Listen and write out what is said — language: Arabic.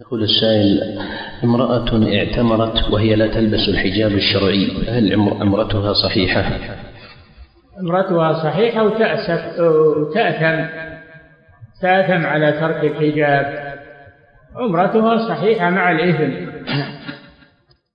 يقول السائل امرأة اعتمرت وهي لا تلبس الحجاب الشرعي هل عمرتها صحيحة؟ عمرتها صحيحة وتأسف وتأثم تأثم على ترك الحجاب عمرتها صحيحة مع الإثم